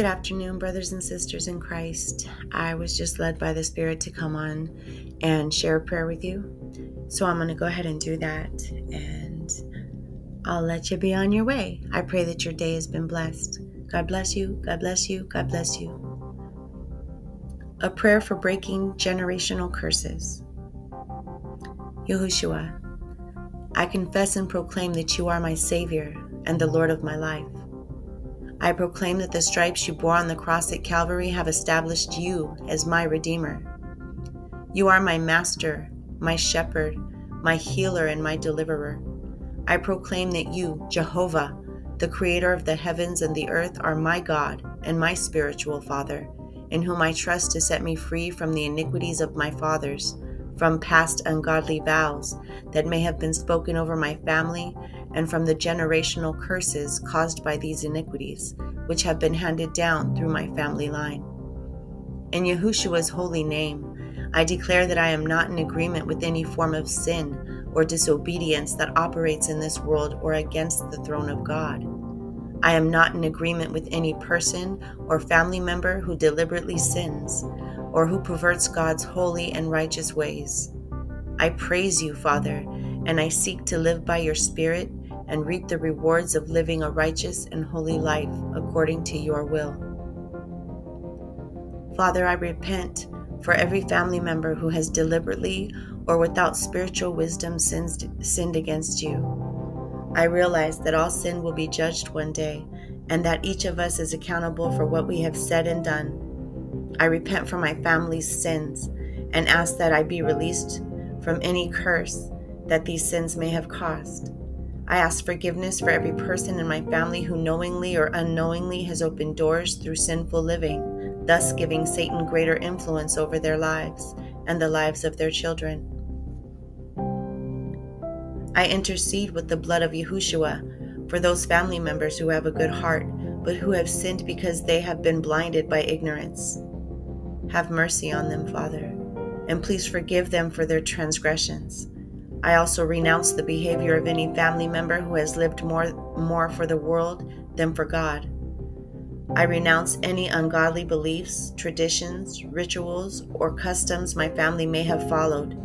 Good afternoon, brothers and sisters in Christ. I was just led by the Spirit to come on and share a prayer with you. So I'm going to go ahead and do that and I'll let you be on your way. I pray that your day has been blessed. God bless you. God bless you. God bless you. A prayer for breaking generational curses. Yahushua, I confess and proclaim that you are my Savior and the Lord of my life. I proclaim that the stripes you bore on the cross at Calvary have established you as my Redeemer. You are my Master, my Shepherd, my Healer, and my Deliverer. I proclaim that you, Jehovah, the Creator of the heavens and the earth, are my God and my spiritual Father, in whom I trust to set me free from the iniquities of my fathers, from past ungodly vows that may have been spoken over my family and from the generational curses caused by these iniquities, which have been handed down through my family line. In Yahushua's holy name, I declare that I am not in agreement with any form of sin or disobedience that operates in this world or against the throne of God. I am not in agreement with any person or family member who deliberately sins or who perverts God's holy and righteous ways. I praise you, Father, and I seek to live by your Spirit and reap the rewards of living a righteous and holy life according to your will. Father, I repent for every family member who has deliberately or without spiritual wisdom sinned against you. I realize that all sin will be judged one day and that each of us is accountable for what we have said and done. I repent for my family's sins and ask that I be released from any curse that these sins may have caused. I ask forgiveness for every person in my family who knowingly or unknowingly has opened doors through sinful living, thus giving Satan greater influence over their lives and the lives of their children. I intercede with the blood of Yahushua for those family members who have a good heart, but who have sinned because they have been blinded by ignorance. Have mercy on them, Father, and please forgive them for their transgressions. I also renounce the behavior of any family member who has lived more, more for the world than for God. I renounce any ungodly beliefs, traditions, rituals, or customs my family may have followed.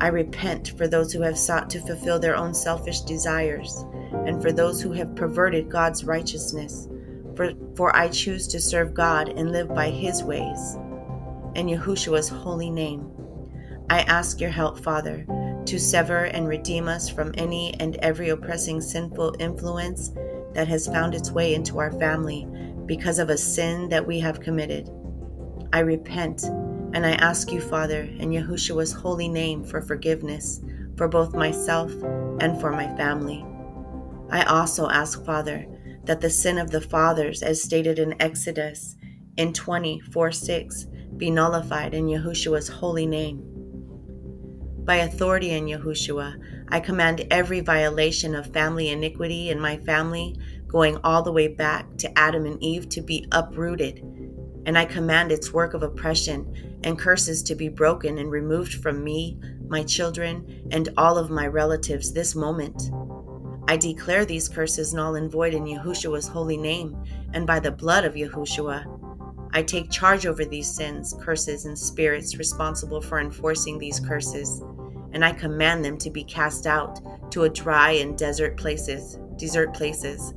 I repent for those who have sought to fulfill their own selfish desires, and for those who have perverted God's righteousness. For, for I choose to serve God and live by His ways. In Yahushua's holy name, I ask your help, Father, to sever and redeem us from any and every oppressing sinful influence that has found its way into our family because of a sin that we have committed. I repent and I ask you, Father, in Yahushua's holy name for forgiveness for both myself and for my family. I also ask, Father, that the sin of the fathers, as stated in Exodus in 24 6, be nullified in Yahushua's holy name. By authority in Yahushua, I command every violation of family iniquity in my family, going all the way back to Adam and Eve, to be uprooted. And I command its work of oppression and curses to be broken and removed from me, my children, and all of my relatives this moment. I declare these curses null and void in Yahushua's holy name and by the blood of Yahushua. I take charge over these sins, curses, and spirits responsible for enforcing these curses and I command them to be cast out to a dry and desert places, desert places.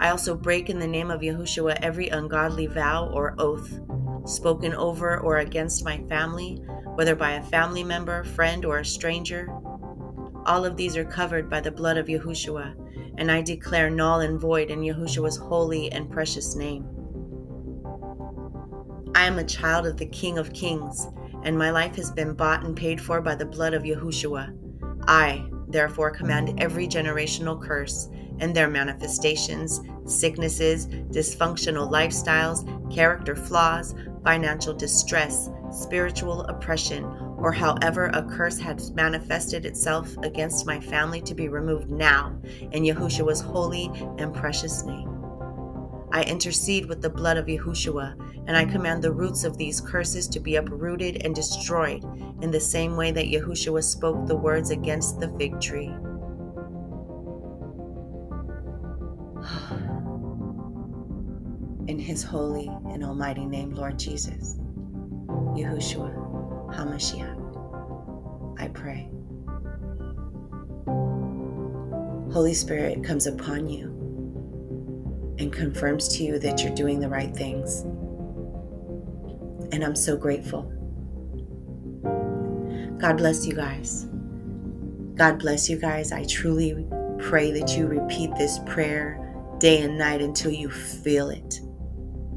I also break in the name of Yahushua every ungodly vow or oath spoken over or against my family, whether by a family member, friend, or a stranger. All of these are covered by the blood of Yahushua, and I declare null and void in Yahushua's holy and precious name. I am a child of the King of Kings and my life has been bought and paid for by the blood of Yahushua. I, therefore, command every generational curse and their manifestations, sicknesses, dysfunctional lifestyles, character flaws, financial distress, spiritual oppression, or however a curse has manifested itself against my family to be removed now in Yahushua's holy and precious name. I intercede with the blood of Yahushua, and I command the roots of these curses to be uprooted and destroyed in the same way that Yahushua spoke the words against the fig tree. In his holy and almighty name, Lord Jesus, Yahushua HaMashiach, I pray. Holy Spirit comes upon you and confirms to you that you're doing the right things. And I'm so grateful. God bless you guys. God bless you guys. I truly pray that you repeat this prayer day and night until you feel it.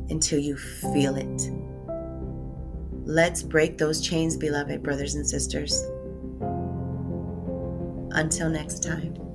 Until you feel it. Let's break those chains, beloved brothers and sisters. Until next time.